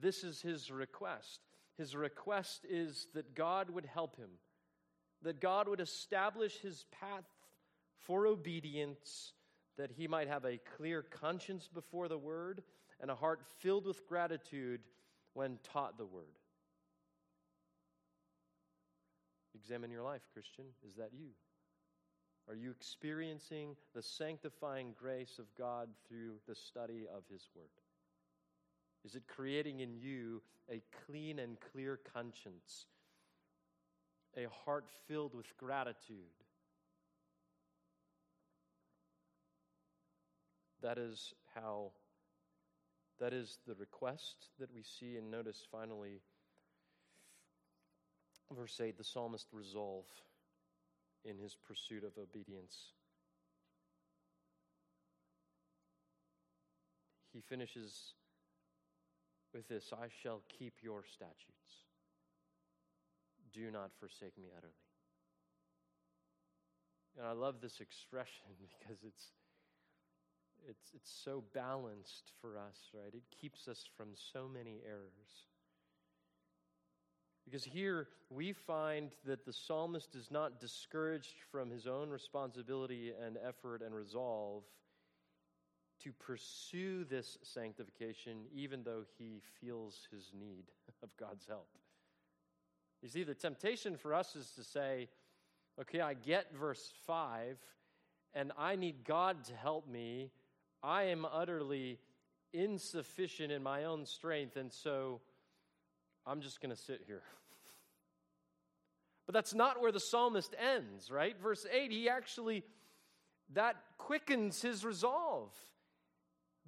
This is his request. His request is that God would help him, that God would establish his path for obedience that he might have a clear conscience before the word and a heart filled with gratitude when taught the word. Examine your life, Christian. Is that you? Are you experiencing the sanctifying grace of God through the study of His Word? Is it creating in you a clean and clear conscience, a heart filled with gratitude? That is how, that is the request that we see. And notice finally, verse 8 the psalmist resolve in his pursuit of obedience. He finishes with this I shall keep your statutes. Do not forsake me utterly. And I love this expression because it's, it's, it's so balanced for us, right? It keeps us from so many errors. Because here we find that the psalmist is not discouraged from his own responsibility and effort and resolve to pursue this sanctification, even though he feels his need of God's help. You see, the temptation for us is to say, okay, I get verse 5, and I need God to help me. I am utterly insufficient in my own strength, and so I'm just going to sit here. but that's not where the psalmist ends, right? Verse 8, he actually, that quickens his resolve.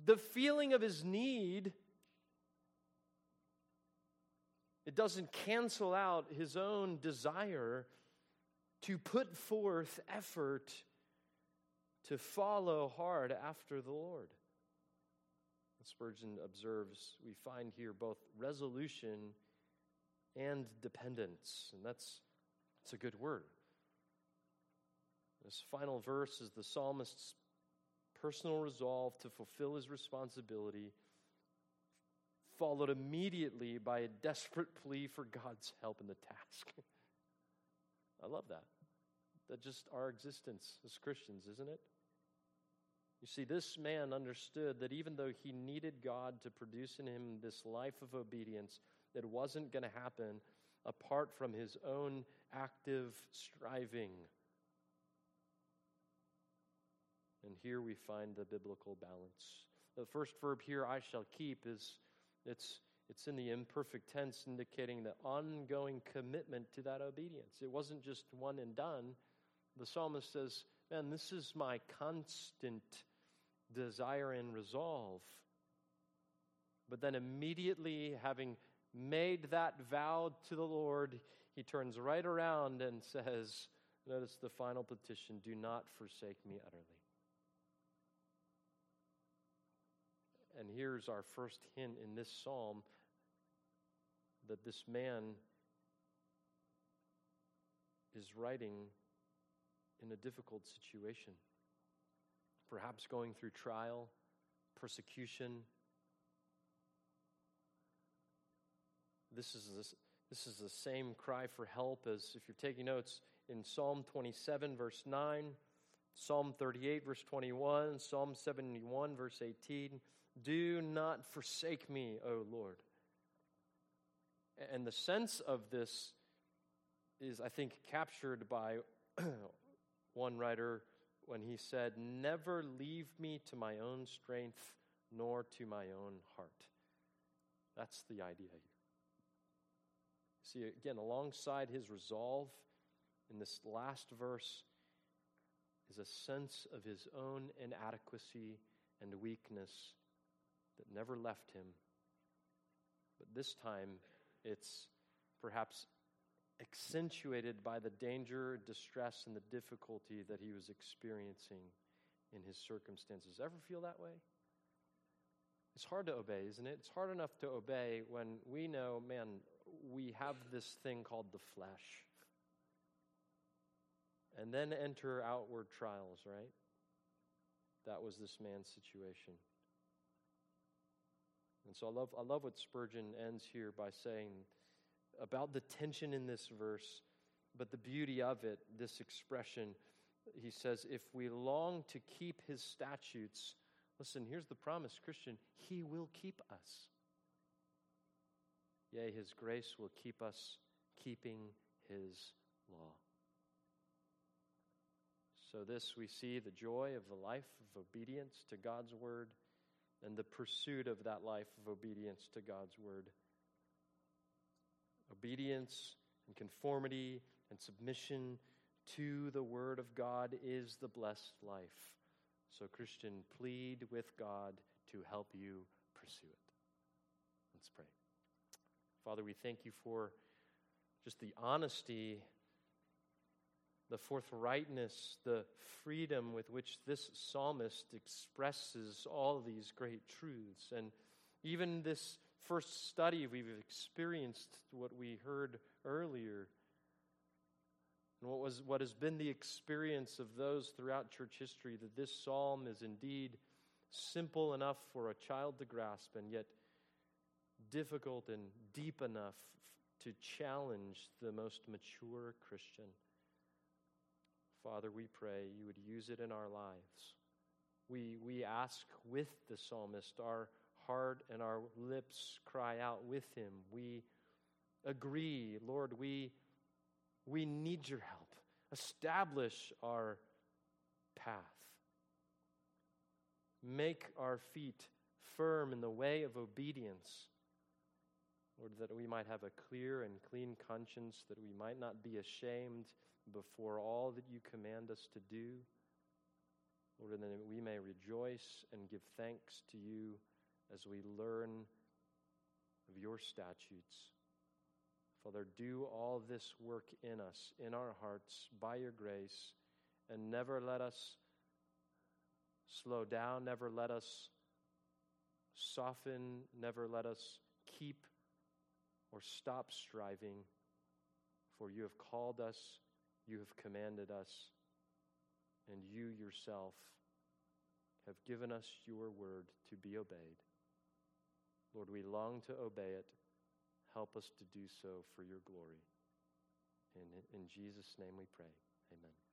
The feeling of his need, it doesn't cancel out his own desire to put forth effort to follow hard after the Lord. Spurgeon observes, we find here both resolution and dependence. And that's, that's a good word. This final verse is the psalmist's personal resolve to fulfill his responsibility, followed immediately by a desperate plea for God's help in the task. I love that. That just our existence as Christians, isn't it? You see, this man understood that even though he needed God to produce in him this life of obedience, that wasn't going to happen apart from his own active striving. And here we find the biblical balance. The first verb here, I shall keep, is it's it's in the imperfect tense, indicating the ongoing commitment to that obedience. It wasn't just one and done. The psalmist says, Man, this is my constant desire and resolve. But then, immediately having made that vow to the Lord, he turns right around and says, Notice the final petition do not forsake me utterly. And here's our first hint in this psalm that this man is writing in a difficult situation, perhaps going through trial, persecution, This is, this, this is the same cry for help as if you're taking notes in Psalm 27, verse 9, Psalm 38, verse 21, Psalm 71, verse 18. Do not forsake me, O Lord. And the sense of this is, I think, captured by one writer when he said, Never leave me to my own strength nor to my own heart. That's the idea here. See, again, alongside his resolve in this last verse is a sense of his own inadequacy and weakness that never left him. But this time, it's perhaps accentuated by the danger, distress, and the difficulty that he was experiencing in his circumstances. Ever feel that way? It's hard to obey, isn't it? It's hard enough to obey when we know, man, we have this thing called the flesh. And then enter outward trials, right? That was this man's situation. And so I love, I love what Spurgeon ends here by saying about the tension in this verse, but the beauty of it, this expression. He says, If we long to keep his statutes, listen, here's the promise, Christian, he will keep us. Yea, his grace will keep us keeping his law. So, this we see the joy of the life of obedience to God's word and the pursuit of that life of obedience to God's word. Obedience and conformity and submission to the word of God is the blessed life. So, Christian, plead with God to help you pursue it. Let's pray. Father, we thank you for just the honesty, the forthrightness, the freedom with which this psalmist expresses all these great truths. And even this first study, we've experienced what we heard earlier. And what, was, what has been the experience of those throughout church history that this psalm is indeed simple enough for a child to grasp and yet difficult and deep enough to challenge the most mature Christian. Father, we pray you would use it in our lives. We, we ask with the psalmist, our heart and our lips cry out with him. We agree, Lord, we, we need your help. Establish our path. Make our feet firm in the way of obedience Lord, that we might have a clear and clean conscience, that we might not be ashamed before all that you command us to do. Lord, and that we may rejoice and give thanks to you as we learn of your statutes. Father, do all this work in us, in our hearts, by your grace, and never let us slow down, never let us soften, never let us keep or stop striving, for you have called us, you have commanded us, and you yourself have given us your word to be obeyed. Lord, we long to obey it. Help us to do so for your glory. In, in Jesus' name we pray. Amen.